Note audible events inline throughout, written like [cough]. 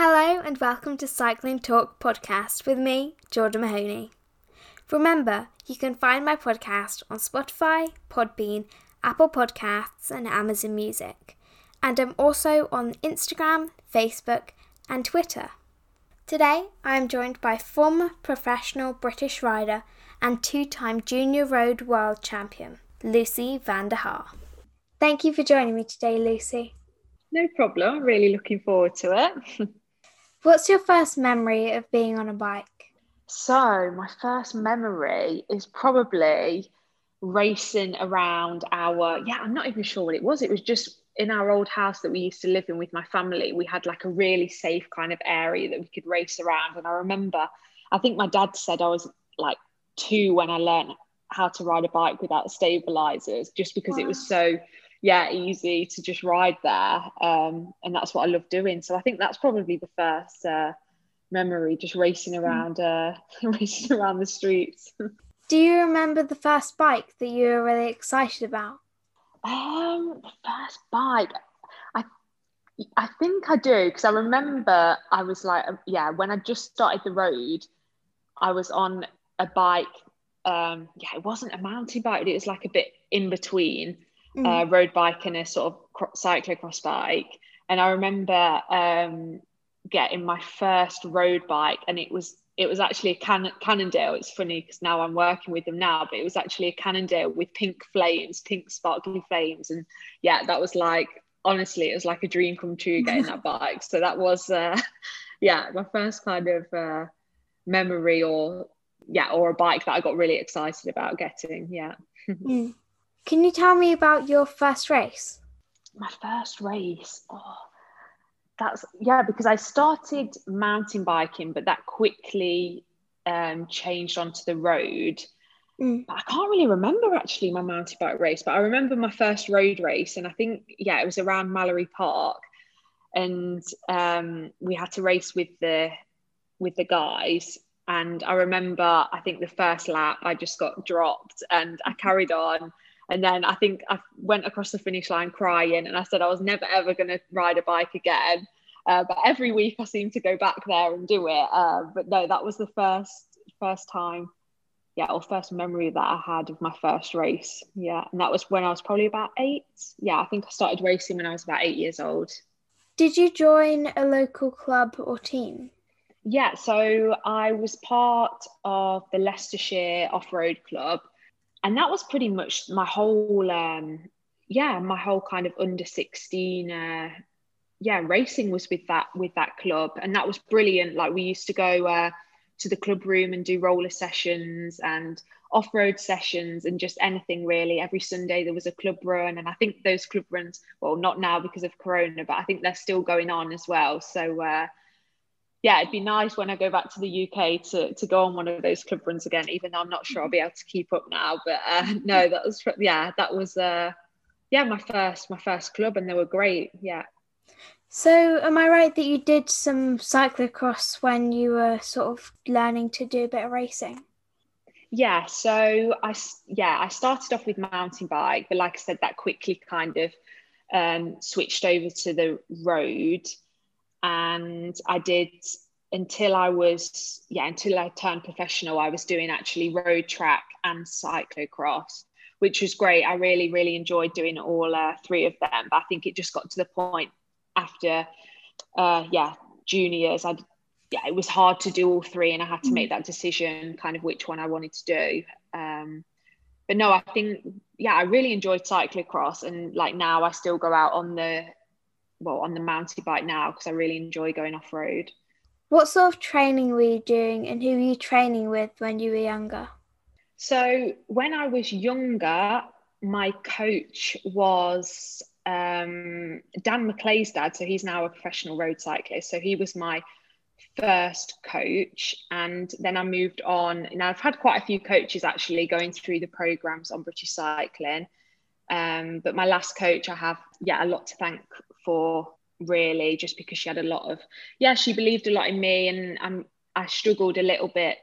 Hello and welcome to Cycling Talk podcast with me, Jordan Mahoney. Remember, you can find my podcast on Spotify, Podbean, Apple Podcasts, and Amazon Music. And I'm also on Instagram, Facebook, and Twitter. Today, I am joined by former professional British rider and two time Junior Road World Champion, Lucy van der Haar. Thank you for joining me today, Lucy. No problem. Really looking forward to it. [laughs] What's your first memory of being on a bike? So, my first memory is probably racing around our, yeah, I'm not even sure what it was. It was just in our old house that we used to live in with my family. We had like a really safe kind of area that we could race around. And I remember, I think my dad said I was like two when I learned how to ride a bike without stabilizers, just because wow. it was so yeah easy to just ride there um, and that's what i love doing. So i think that's probably the first uh, memory just racing hmm. around uh, [laughs] racing around the streets. [laughs] Do you remember the first bike that you were really excited about? Um the first bike i i think i do because i remember i was like um, yeah when i just started the road i was on a bike um yeah it wasn't a mountain bike it was like a bit in between mm. uh, road bike and a sort of cyclocross bike. And I remember um, getting my first road bike, and it was it was actually a Can- Cannondale. It's funny because now I'm working with them now, but it was actually a Cannondale with pink flames, pink sparkly flames, and yeah, that was like honestly, it was like a dream come true getting [laughs] that bike. So that was uh, [laughs] yeah, my first kind of uh, memory or yeah, or a bike that I got really excited about getting. Yeah. [laughs] mm. Can you tell me about your first race? My first race. Oh, that's yeah, because I started mountain biking, but that quickly um, changed onto the road. Mm. But I can't really remember actually my mountain bike race, but I remember my first road race, and I think yeah, it was around Mallory Park, and um, we had to race with the with the guys. And I remember, I think the first lap, I just got dropped, and I carried on and then I think I went across the finish line crying and I said I was never ever going to ride a bike again. Uh, but every week I seem to go back there and do it. Uh, but no, that was the first first time, yeah, or first memory that I had of my first race. Yeah, and that was when I was probably about eight. Yeah, I think I started racing when I was about eight years old. Did you join a local club or team? Yeah, so I was part of the Leicestershire Off Road Club and that was pretty much my whole um yeah my whole kind of under 16 uh yeah racing was with that with that club. And that was brilliant. Like we used to go uh to the club room and do roller sessions and off-road sessions and just anything really. Every sunday there was a club run. And i think those club runs well not now because of corona but i think they're still going on as well. So uh yeah, it'd be nice when I go back to the UK to to go on one of those club runs again. Even though I'm not sure I'll be able to keep up now, but uh, [laughs] no, that was yeah, that was uh, yeah, my first my first club, and they were great. Yeah. So, am I right that you did some cyclocross when you were sort of learning to do a bit of racing? Yeah, so I yeah I started off with mountain bike, but like I said, that quickly kind of um, switched over to the road and I did until I was yeah until I turned professional I was doing actually road track and cyclocross which was great. I really really enjoyed doing all uh, three of them. But I think it just got to the point after uh, yeah juniors I yeah it was hard to do all three and I had to make mm. that decision kind of which one I wanted to do. Um, but no I think yeah I really enjoyed cyclocross. And like now I still go out on the well on the mountain bike now because I really enjoy going off road. What sort of training were you doing and who were you training with when you were younger? So when I was younger, my coach was um, Dan McLay's dad. So he's now a professional road cyclist. So he was my first coach. And then I moved on. Now I've had quite a few coaches actually going through the programs on British Cycling. Um, but my last coach, I have, yeah, a lot to thank for really just because she had a lot of yeah she believed a lot in me and I'm, I struggled a little bit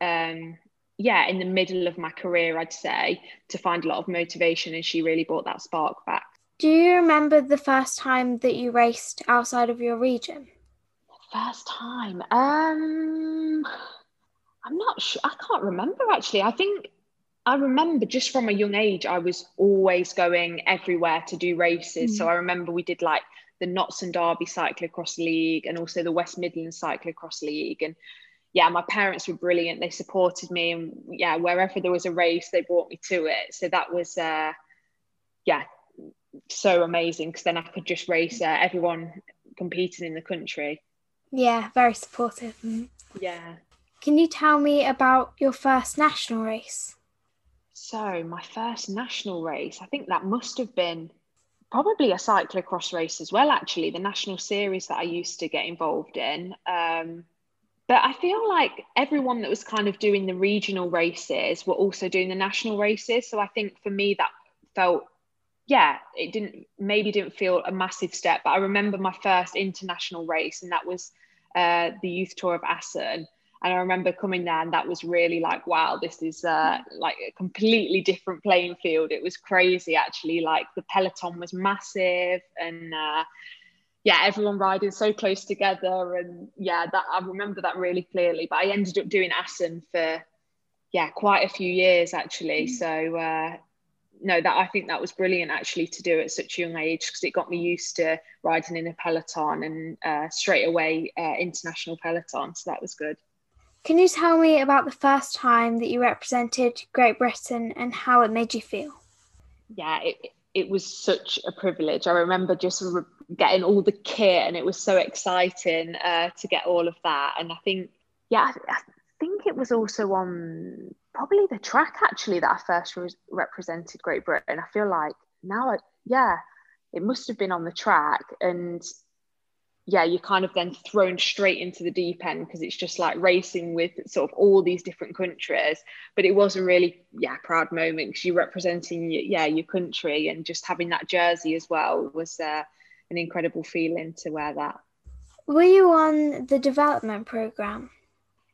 um yeah in the middle of my career I'd say to find a lot of motivation and she really brought that spark back do you remember the first time that you raced outside of your region First time. Um, I'm not sure. I can't remember actually. I think I remember just from a young age, I was always going everywhere to do races. Mm. So I remember we did like the Notts and Derby Cyclocross League and also the West Midlands Cyclocross League. And yeah, my parents were brilliant. They supported me, and yeah, wherever there was a race, they brought me to it. So that was, uh, yeah, so amazing because then I could just race uh, everyone competing in the country. Yeah, very supportive. Mm. Yeah. Can you tell me about your first national race? So, my first national race, I think that must have been probably a cyclocross race as well, actually, the national series that I used to get involved in. Um, but I feel like everyone that was kind of doing the regional races were also doing the national races. So I think for me, that felt yeah, it didn't maybe didn't feel a massive step, but I remember my first international race, and that was uh, the youth tour of Assen. And I remember coming there, and that was really like, wow, this is uh, like a completely different playing field. It was crazy, actually. Like the peloton was massive, and uh, yeah, everyone riding so close together, and yeah, that I remember that really clearly. But I ended up doing Assen for yeah quite a few years actually. Mm. So uh, no, that I think that was brilliant actually to do at such a young age because it got me used to riding in a peloton and uh, straight away uh, international peloton. So that was good. Can you tell me about the first time that you represented Great Britain and how it made you feel? Yeah, it, it was such a privilege. I remember just getting all the kit and it was so exciting uh, to get all of that. And I think, yeah, I, I think it was also on probably the track actually that I first re- represented Great Britain. I feel like now, I, yeah, it must have been on the track, and yeah, you're kind of then thrown straight into the deep end because it's just like racing with sort of all these different countries. But it was a really yeah proud moment because you're representing yeah your country and just having that jersey as well was uh, an incredible feeling to wear that. Were you on the development program?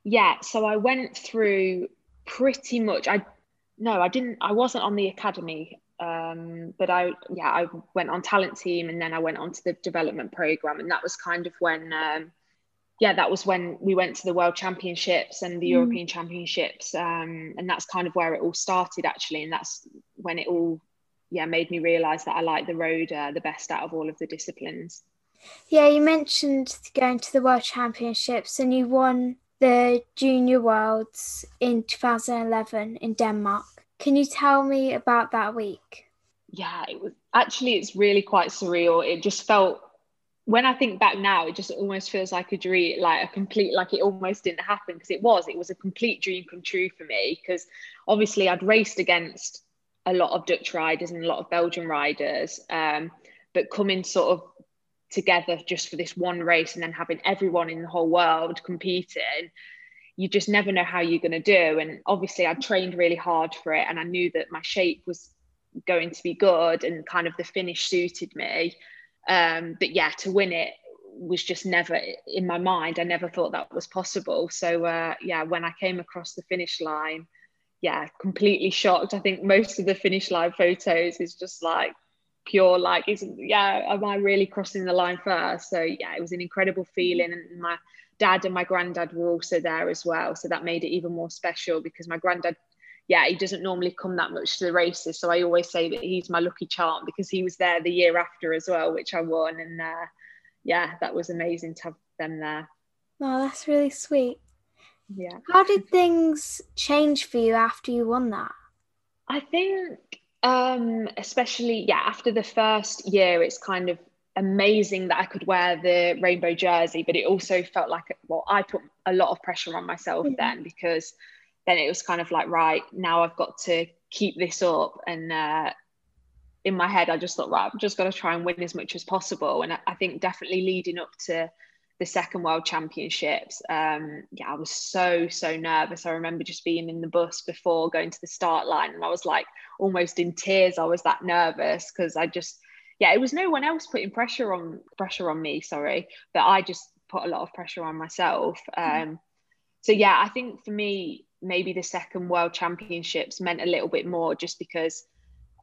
Yeah, so I went through pretty much i no i didn't i wasn't on the academy um, but i yeah i went on talent team and then i went on to the development program and that was kind of when um, yeah that was when we went to the world championships and the mm. european championships um, and that's kind of where it all started actually and that's when it all yeah made me realize that i like the road uh, the best out of all of the disciplines yeah you mentioned going to the world championships and you won the Junior Worlds in 2011 in Denmark. Can you tell me about that week? Yeah, it was actually it's really quite surreal. It just felt when I think back now, it just almost feels like a dream, like a complete, like it almost didn't happen because it was. It was a complete dream come true for me because obviously I'd raced against a lot of Dutch riders and a lot of Belgian riders, um, but coming sort of together just for this one race and then having everyone in the whole world competing you just never know how you're going to do. And obviously i trained really hard for it and i knew that my shape was going to be good and kind of the finish suited me. Um, but yeah to win it was just never in my mind. I never thought that was possible. So uh, yeah when i came across the finish line yeah completely shocked. I think most of the finish line photos is just like pure like isn't yeah am i really crossing the line first? So yeah it was an incredible feeling and my dad and my granddad were also there as well. So that made it even more special because my granddad yeah he doesn't normally come that much to the races. So i always say that he's my lucky charm because he was there the year after as well which i won. And uh, yeah that was amazing to have them there. Oh that's really sweet. Yeah. How did things change for you after you won that? I think um, especially, yeah, after the first year, it's kind of amazing that I could wear the rainbow jersey, but it also felt like, well, I put a lot of pressure on myself mm-hmm. then because then it was kind of like, right, now I've got to keep this up. And uh, in my head, I just thought, right, I'm just going to try and win as much as possible. And I, I think definitely leading up to the second world championships um yeah i was so so nervous i remember just being in the bus before going to the start line and i was like almost in tears i was that nervous because i just yeah it was no one else putting pressure on pressure on me sorry but i just put a lot of pressure on myself mm-hmm. um so yeah i think for me maybe the second world championships meant a little bit more just because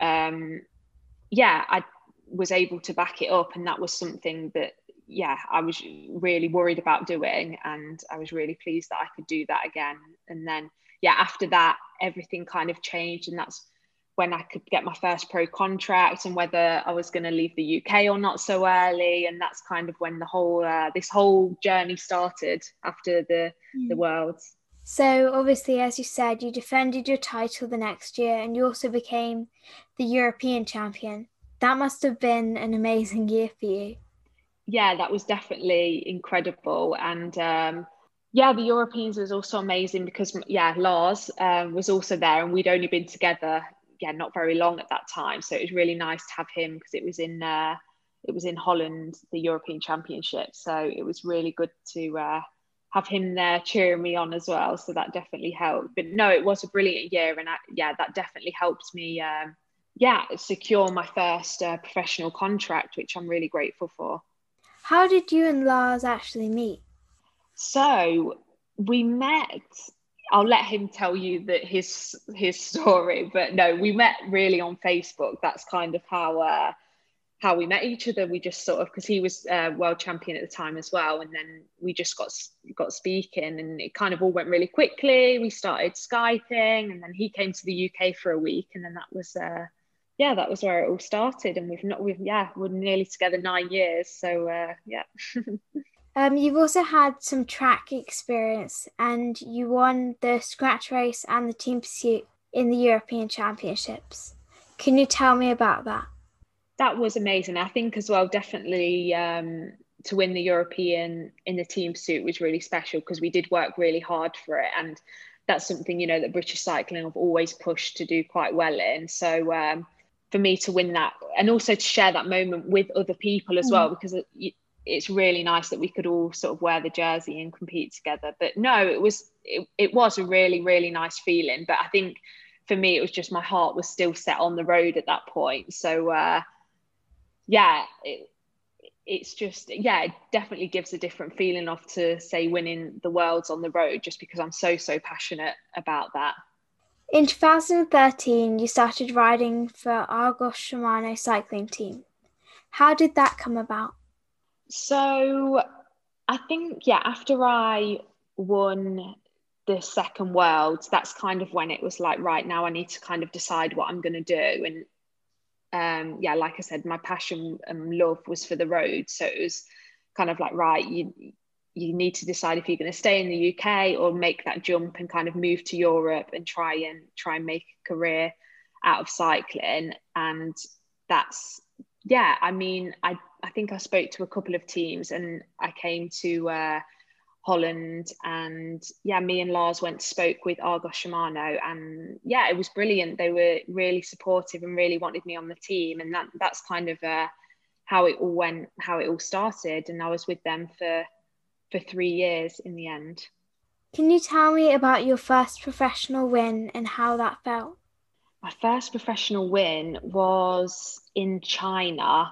um yeah i was able to back it up and that was something that yeah, I was really worried about doing, and I was really pleased that I could do that again. And then, yeah, after that, everything kind of changed, and that's when I could get my first pro contract and whether I was going to leave the UK or not so early. And that's kind of when the whole uh, this whole journey started after the mm. the Worlds. So obviously, as you said, you defended your title the next year, and you also became the European champion. That must have been an amazing year for you. Yeah, that was definitely incredible, and um, yeah, the Europeans was also amazing because yeah, Lars um, was also there, and we'd only been together yeah not very long at that time. So it was really nice to have him because it was in uh, it was in Holland the European Championship. So it was really good to uh, have him there cheering me on as well. So that definitely helped. But no it was a brilliant year and I, yeah that definitely helped me um, yeah secure my first uh, professional contract which I'm really grateful for. How did you and Lars actually meet? So we met I'll let him tell you that his his story. But no, we met really on Facebook. That's kind of how uh, how we met each other. We just sort of because he was uh, world champion at the time as well, and then we just got got speaking, and it kind of all went really quickly. We started skyping, and then he came to the UK for a week, and then that was. Uh, yeah, that was where it all started, and we've not, we've yeah, we're nearly together nine years, so uh, yeah. [laughs] Um, you've also had some track experience and you won the scratch race and the team pursuit in the European Championships. Can you tell me about that? That was amazing. I think as well, definitely um, to win the European in the team pursuit was really special because we did work really hard for it. And that's something, you know, that British cycling have always pushed to do quite well in. So, um, for me to win that and also to share that moment with other people as mm. well because it's really nice that we could all sort of wear the jersey and compete together. But no, it was it, it was a really really nice feeling. But I think for me it was just my heart was still set on the road at that point. So uh, yeah, it, it's just yeah, it definitely gives a different feeling off to say winning the worlds on the road just because I'm so so passionate about that. In 2013, you started riding for Argos Shimano cycling team. How did that come about? So I think, yeah, after I won the second world, that's kind of when it was like, right now I need to kind of decide what I'm going to do. And um, yeah, like I said, my passion and love was for the road. So it was kind of like, right, you, you need to decide if you're going to stay in the UK or make that jump and kind of move to Europe and try and try and make a career out of cycling. And that's yeah, I mean, I I think I spoke to a couple of teams and I came to uh, Holland and yeah, me and Lars went spoke with Argos Shimano and yeah, it was brilliant. They were really supportive and really wanted me on the team and that that's kind of uh, how it all went, how it all started. And I was with them for for three years in the end. Can you tell me about your first professional win and how that felt? My first professional win was in China.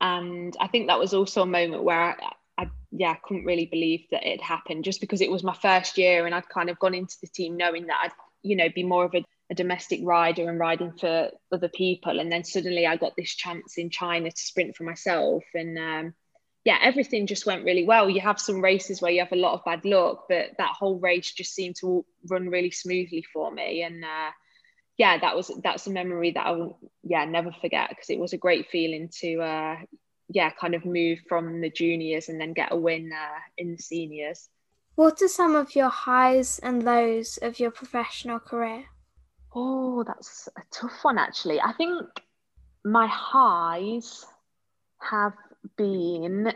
And I think that was also a moment where I, I yeah couldn't really believe that it happened just because it was my first year and I'd kind of gone into the team knowing that I'd you know be more of a, a domestic rider and riding for other people. And then suddenly I got this chance in China to sprint for myself. And um, yeah everything just went really well. You have some races where you have a lot of bad luck but that whole race just seemed to run really smoothly for me. And uh, yeah, that was that's a memory that I will yeah never forget because it was a great feeling to uh, yeah kind of move from the juniors and then get a win uh, in the seniors. What are some of your highs and lows of your professional career? Oh, that's a tough one actually. I think my highs have been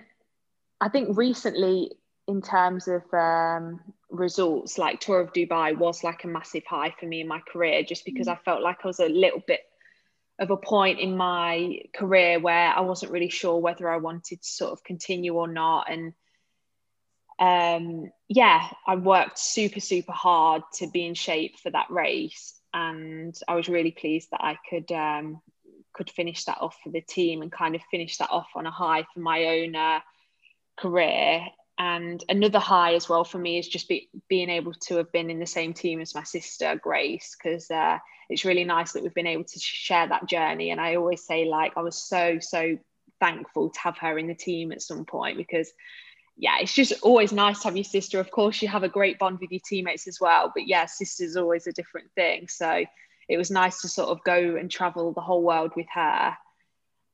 I think recently in terms of um, results, like Tour of Dubai was like a massive high for me in my career, just because mm. I felt like I was a little bit of a point in my career where I wasn't really sure whether I wanted to sort of continue or not. And um, yeah, I worked super, super hard to be in shape for that race. And I was really pleased that I could um, could finish that off for the team and kind of finish that off on a high for my own uh, career and another high as well for me is just be, being able to have been in the same team as my sister grace because uh, it's really nice that we've been able to share that journey and i always say like i was so so thankful to have her in the team at some point because yeah, it's just always nice to have your sister. Of course, you have a great bond with your teammates as well, but yeah, sister's always a different thing. So it was nice to sort of go and travel the whole world with her.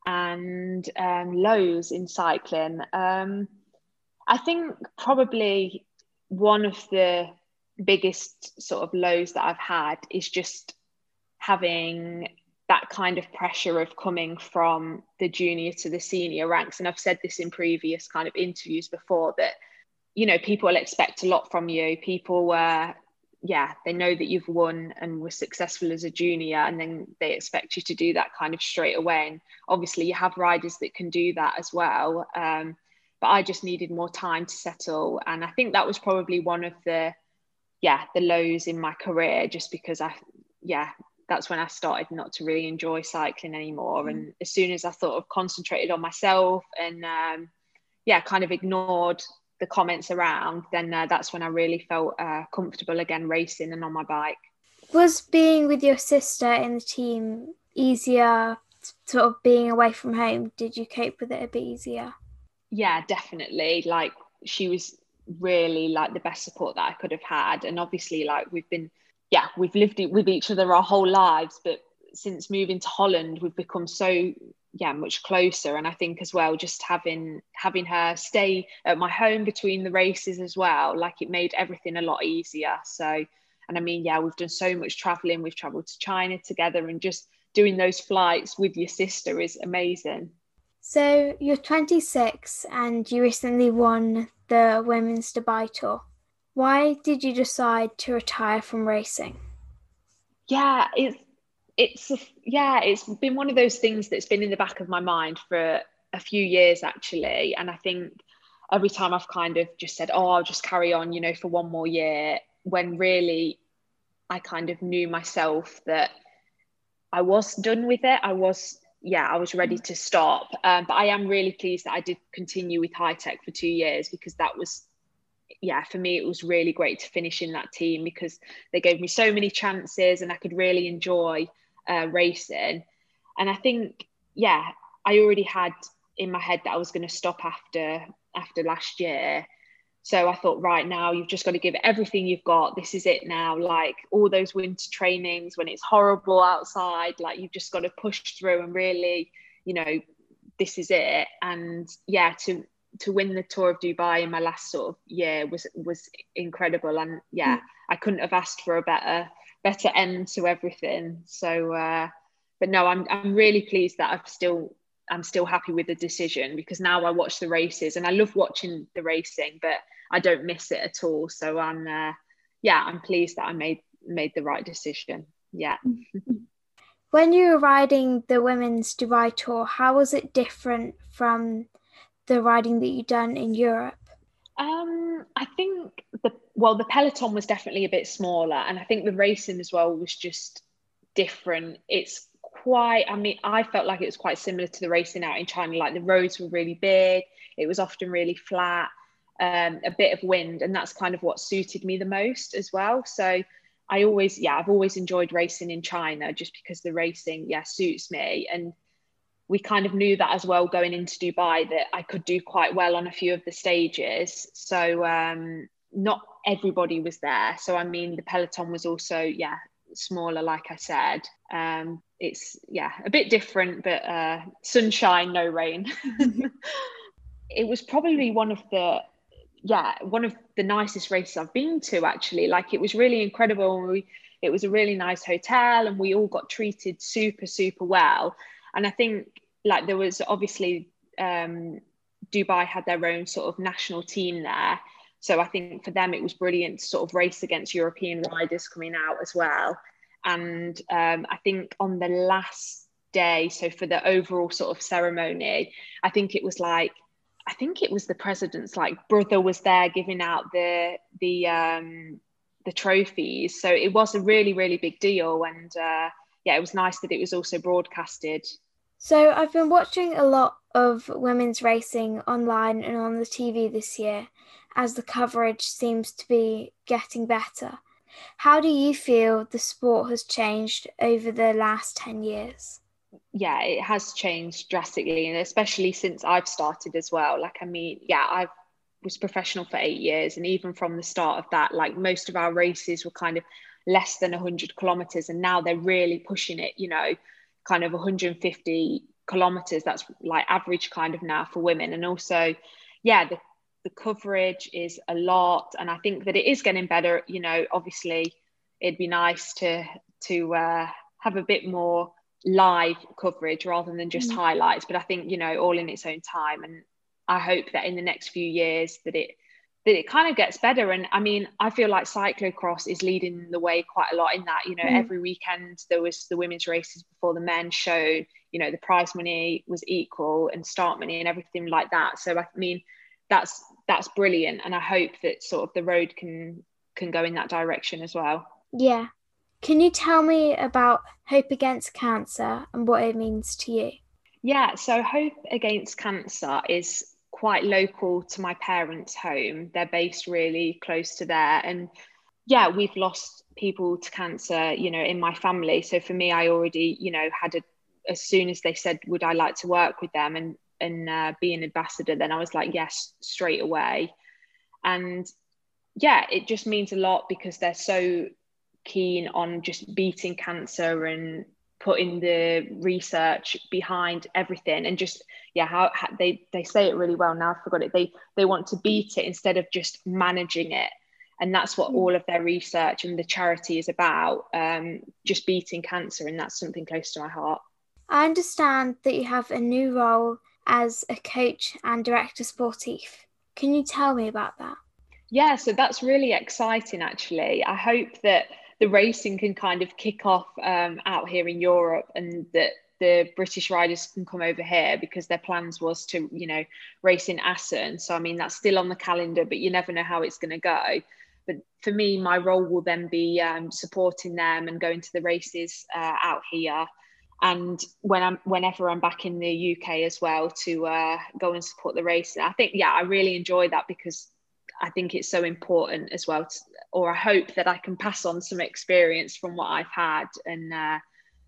And um, lows in cycling. Um, I think probably one of the biggest sort of lows that I've had is just having that kind of pressure of coming from the junior to the senior ranks. And I've said this in previous kind of interviews before that, you know, people expect a lot from you. People were, yeah, they know that you've won and were successful as a junior, and then they expect you to do that kind of straight away. And obviously, you have riders that can do that as well. Um, but I just needed more time to settle. And I think that was probably one of the, yeah, the lows in my career, just because I, yeah, that's when I started not to really enjoy cycling anymore. Mm. And as soon as I thought of concentrated on myself and um, yeah, kind of ignored the comments around, then uh, that's when I really felt uh, comfortable again racing and on my bike. Was being with your sister in the team easier, sort of being away from home? Did you cope with it a bit easier? Yeah, definitely. Like she was really like the best support that I could have had. And obviously, like we've been yeah, we've lived with each other our whole lives, but since moving to Holland, we've become so yeah much closer. And I think as well, just having having her stay at my home between the races as well, like it made everything a lot easier. So, and I mean, yeah, we've done so much traveling. We've traveled to China together, and just doing those flights with your sister is amazing. So you're 26 and you recently won the Women's Dubai Tour. Why did you decide to retire from racing? Yeah, it's it's a, yeah, it's been one of those things that's been in the back of my mind for a few years actually, and I think every time I've kind of just said, "Oh, I'll just carry on," you know, for one more year, when really I kind of knew myself that I was done with it. I was yeah, I was ready to stop. Um, but I am really pleased that I did continue with Hitec for two years because that was yeah, for me, it was really great to finish in that team because they gave me so many chances and I could really enjoy uh, racing. And I think, yeah, I already had in my head that I was going to stop after after last year. So I thought, right now, you've just got to give everything you've got. This is it now. Like all those winter trainings when it's horrible outside, like you've just got to push through and really, you know, this is it. And yeah, to to win the tour of Dubai in my last sort of year was was incredible and yeah mm. I couldn't have asked for a better better end to everything so uh, but no I'm I'm really pleased that I've still I'm still happy with the decision because now I watch the races and I love watching the racing but I don't miss it at all so I'm uh, yeah I'm pleased that I made made the right decision yeah [laughs] when you were riding the women's Dubai tour how was it different from the riding that you've done in Europe? Um, I think the well, the peloton was definitely a bit smaller, and I think the racing as well was just different. It's quite. I mean, I felt like it was quite similar to the racing out in China. Like the roads were really big. It was often really flat. Um, a bit of wind, and that's kind of what suited me the most as well. So I always, yeah, I've always enjoyed racing in China just because the racing, yeah, suits me. And we kind of knew that as well going into Dubai that I could do quite well on a few of the stages. So um, not everybody was there. So I mean, the peloton was also yeah smaller, like I said. Um, it's yeah a bit different, but uh, sunshine, no rain. [laughs] it was probably one of the yeah one of the nicest races I've been to actually. Like it was really incredible. We, it was a really nice hotel, and we all got treated super super well. And I think like there was obviously um, Dubai had their own sort of national team there. So I think for them it was brilliant to sort of race against European riders coming out as well. And um, I think on the last day, so for the overall sort of ceremony, I think it was like I think it was the president's like brother was there giving out the the um, the trophies. So it was a really really big deal, and uh, yeah, it was nice that it was also broadcasted so I've been watching a lot of women's racing online and on the TV this year as the coverage seems to be getting better. How do you feel the sport has changed over the last 10 years? yeah, it has changed drastically, and especially since I've started as well. Like, I mean, yeah, I was professional for eight years, and even from the start of that, like most of our races were kind of less than 100 kilometers, and now they're really pushing it. You know, kind of 150 kilometers. That's like average kind of now for women, and also, yeah, the the coverage is a lot, and I think that it is getting better. You know, obviously, it'd be nice to to uh, have a bit more live coverage rather than just mm. highlights but i think you know all in its own time and i hope that in the next few years that it that it kind of gets better and i mean i feel like cyclocross is leading the way quite a lot in that you know mm. every weekend there was the women's races before the men showed you know the prize money was equal and start money and everything like that so i mean that's that's brilliant and i hope that sort of the road can can go in that direction as well yeah can you tell me about Hope Against Cancer and what it means to you? Yeah, so Hope Against Cancer is quite local to my parents' home. They're based really close to there. And yeah, we've lost people to cancer, you know, in my family. So for me, I already, you know, had a, as soon as they said, would I like to work with them and, and uh, be an ambassador, then I was like, yes, straight away. And yeah, it just means a lot because they're so keen on just beating cancer and putting the research behind everything and just yeah how, how, they they say it really well now i forgot it. They they want to beat it instead of just managing it. And that's what all of their research and the charity is about um, just beating cancer and that's something close to my heart. I understand that you have a new role as a coach and director sportif can you tell me about that yeah so that's really exciting actually i hope that the racing can kind of kick off um, out here in Europe and that the British riders can come over here because their plans was to, you know, race in Assen. So, I mean, that's still on the calendar, but you never know how it's going to go. But for me, my role will then be um, supporting them and going to the races uh, out here. And when I'm, whenever I'm back in the UK as well, to uh, go and support the race. I think, yeah, I really enjoy that because I think it's so important as well, to, or I hope that I can pass on some experience from what I've had. And uh,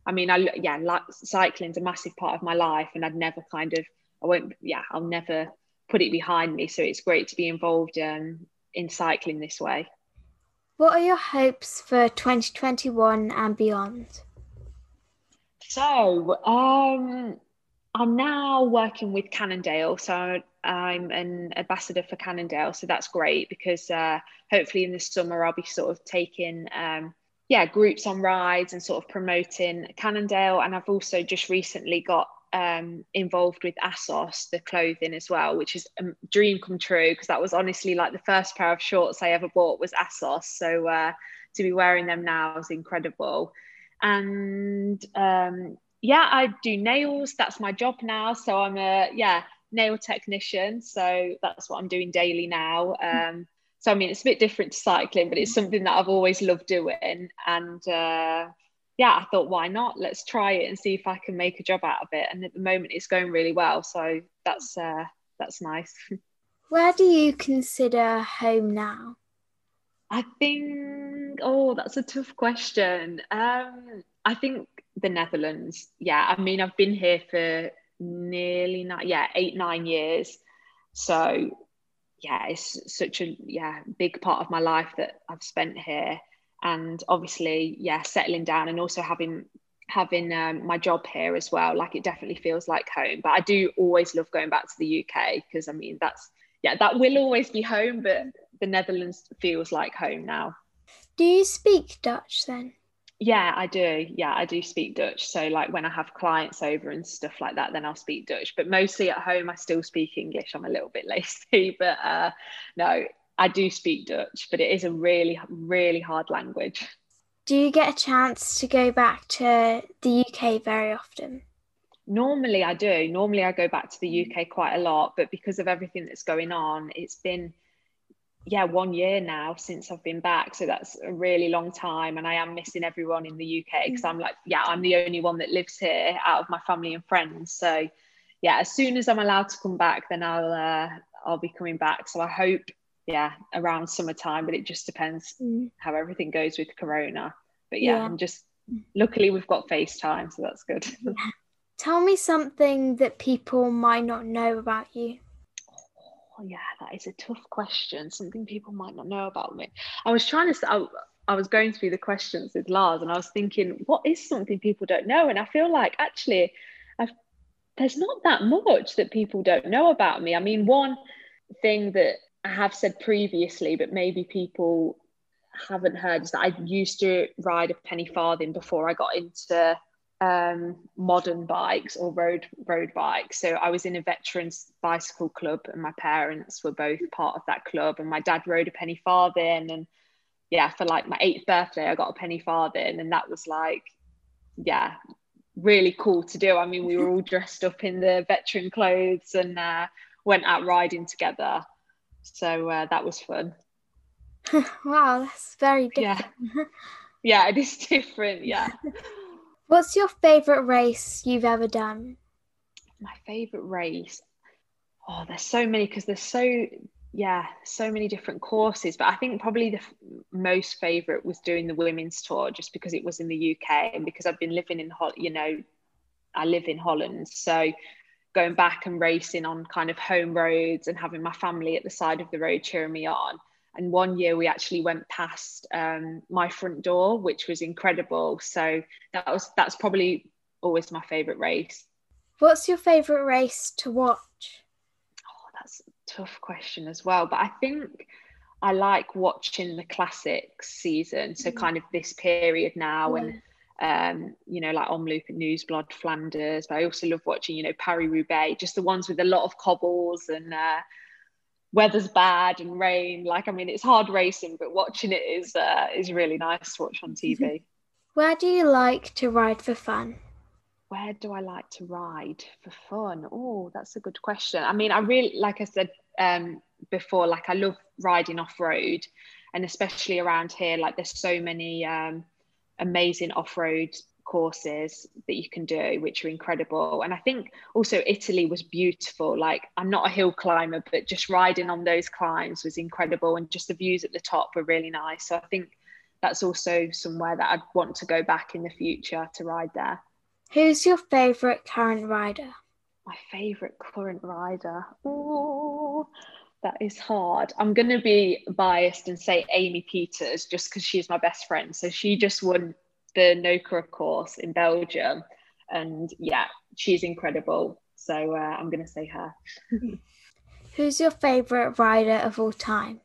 I mean, I yeah, like cycling's a massive part of my life, and I'd never kind of, I won't, yeah, I'll never put it behind me. So it's great to be involved um, in cycling this way. What are your hopes for 2021 and beyond? So, um, I'm now working with Cannondale. So I'm an ambassador for Cannondale, so that's great because uh, hopefully in the summer I'll be sort of taking um, yeah groups on rides and sort of promoting Cannondale. And I've also just recently got um, involved with ASOS, the clothing as well, which is a dream come true because that was honestly like the first pair of shorts I ever bought was ASOS. So uh, to be wearing them now is incredible. And um, yeah, I do nails. That's my job now. So I'm a yeah nail technician. So that's what I'm doing daily now. Um, so I mean, it's a bit different to cycling, but it's something that I've always loved doing. And uh, yeah, I thought, why not? Let's try it and see if I can make a job out of it. And at the moment, it's going really well. So that's uh, that's nice. [laughs] Where do you consider home now? I think, oh, that's a tough question. Um, I think the Netherlands. Yeah, I mean, I've been here for nearly nine, yeah, eight, nine years. So yeah, it's such a yeah big part of my life that I've spent here, and obviously yeah, settling down and also having having um, my job here as well. Like it definitely feels like home. But I do always love going back to the UK because I mean that's yeah that will always be home, but the Netherlands feels like home now. Do you speak Dutch then? Yeah, I do. Yeah, I do speak Dutch. So, like when I have clients over and stuff like that, then I'll speak Dutch. But mostly at home, I still speak English. I'm a little bit [laughs] lazy, but uh, no, I do speak Dutch. But it is a really, really hard language. Do you get a chance to go back to the UK very often? Normally, I do. Normally, I go back to the UK quite a lot. But because of everything that's going on, it's been yeah, one year now since I've been back. So that's a really long time. And I am missing everyone in the UK because I'm like, yeah, I'm the only one that lives here out of my family and friends. So yeah, as soon as I'm allowed to come back, then I'll uh, I'll be coming back. So I hope, yeah, around summertime, but it just depends mm. how everything goes with Corona. But yeah, yeah. I'm just luckily we've got FaceTime, so that's good. Yeah. Tell me something that people might not know about you. Oh, yeah, that is a tough question. Something people might not know about me. I was trying to. I, I was going through the questions with Lars, and I was thinking, what is something people don't know? And I feel like actually, I've, there's not that much that people don't know about me. I mean, one thing that I have said previously, but maybe people haven't heard, is that I used to ride a penny farthing before I got into um, modern bikes or road road bikes. So I was in a veterans bicycle club, and my parents were both part of that club. And my dad rode a penny farthing, and yeah, for like my eighth birthday, I got a penny farthing, and that was like, yeah, really cool to do. I mean, we were all [laughs] dressed up in the veteran clothes and uh, went out riding together. So uh, that was fun. [laughs] wow, that's very different. Yeah. [laughs] yeah, it is different. Yeah. What's your favourite race you've ever done? My favourite race? Oh, there's so many because there's so, yeah, so many different courses. But I think probably the f- most favourite was doing the women's tour just because it was in the UK and because I've been living in, Holl, you know, I live in Holland. So going back and racing on kind of home roads and having my family at the side of the road cheering me on and one year we actually went past um, my front door which was incredible so that was that's probably always my favorite race what's your favorite race to watch oh that's a tough question as well but i think i like watching the classics season so mm. kind of this period now yeah. and um, you know, like Omloop and Nieuwsblad, Flanders. But I also love watching, you know, Paris Roubaix, just the ones with a lot of cobbles and uh, weather's bad and rain. Like, I mean, it's hard racing, but watching it is uh, is really nice to watch on [laughs] TV. Where do you like to ride for fun? Where do I like to ride for fun? Oh, that's a good question. I mean, I really, like I said um, before, like I love riding off road, and especially around here, like there's so many um, amazing off road courses that you can do which are incredible. And i think also italy was beautiful. Like i'm not a hill climber but just riding on those climbs was incredible and just the views at the top were really nice. So i think that's also somewhere that i'd want to go back in the future to ride there. Who's your favorite current rider? My favorite current rider. Oh that is hard. I'm going to be biased and say Amy Pieters just because she's my best friend. So she just won the Nokere Koerse in Belgium. And yeah, she's incredible. So uh, I'm going to say her. [laughs] Who's your favourite rider of all time?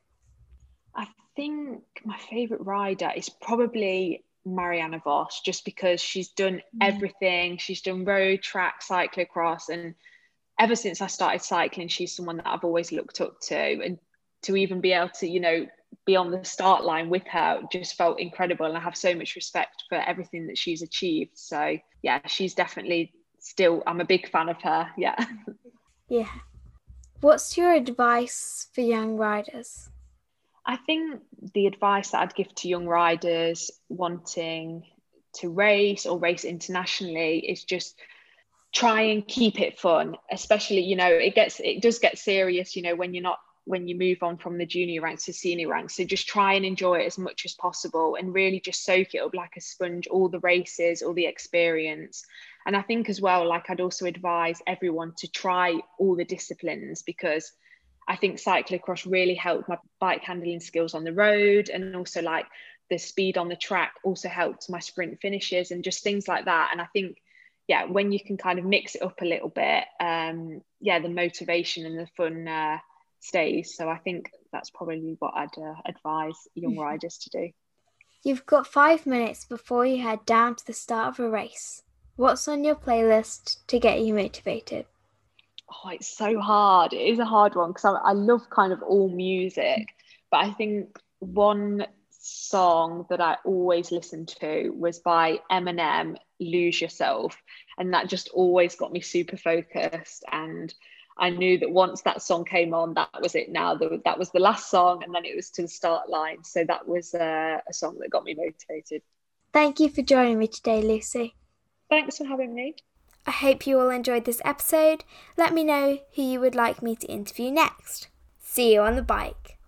I think my favourite rider is probably Marianne Vos, just because she's done mm. everything. She's done road, track, cyclocross, and ever since I started cycling, she's someone that I've always looked up to. And to even be able to, you know, be on the start line with her just felt incredible. And I have so much respect for everything that she's achieved. So yeah she's definitely still I'm a big fan of her. Yeah. [laughs] Yeah. What's your advice for young riders? I think the advice that I'd give to young riders wanting to race or race internationally is just try and keep it fun especially you know it gets it does get serious you know when you're not when you move on from the junior ranks to senior ranks. So just try and enjoy it as much as possible and really just soak it up like a sponge, all the races, all the experience. And I think as well, like I'd also advise everyone to try all the disciplines because I think cyclocross really helped my bike handling skills on the road and also like the speed on the track also helped my sprint finishes and just things like that. And I think yeah, when you can kind of mix it up a little bit, um, yeah, the motivation and the fun uh, stays. So I think that's probably what I'd uh, advise young [laughs] riders to do. You've got five minutes before you head down to the start of a race. What's on your playlist to get you motivated? Oh, it's so hard. It is a hard one because I, I love kind of all music, but I think one song that I always listened to was by Eminem, Lose Yourself. And that just always got me super focused and I knew that once that song came on, that was it now. That was the last song, and then it was to the start line. So that was uh, a song that got me motivated. Thank you for joining me today, Lucy. Thanks for having me. I hope you all enjoyed this episode. Let me know who you would like me to interview next. See you on the bike.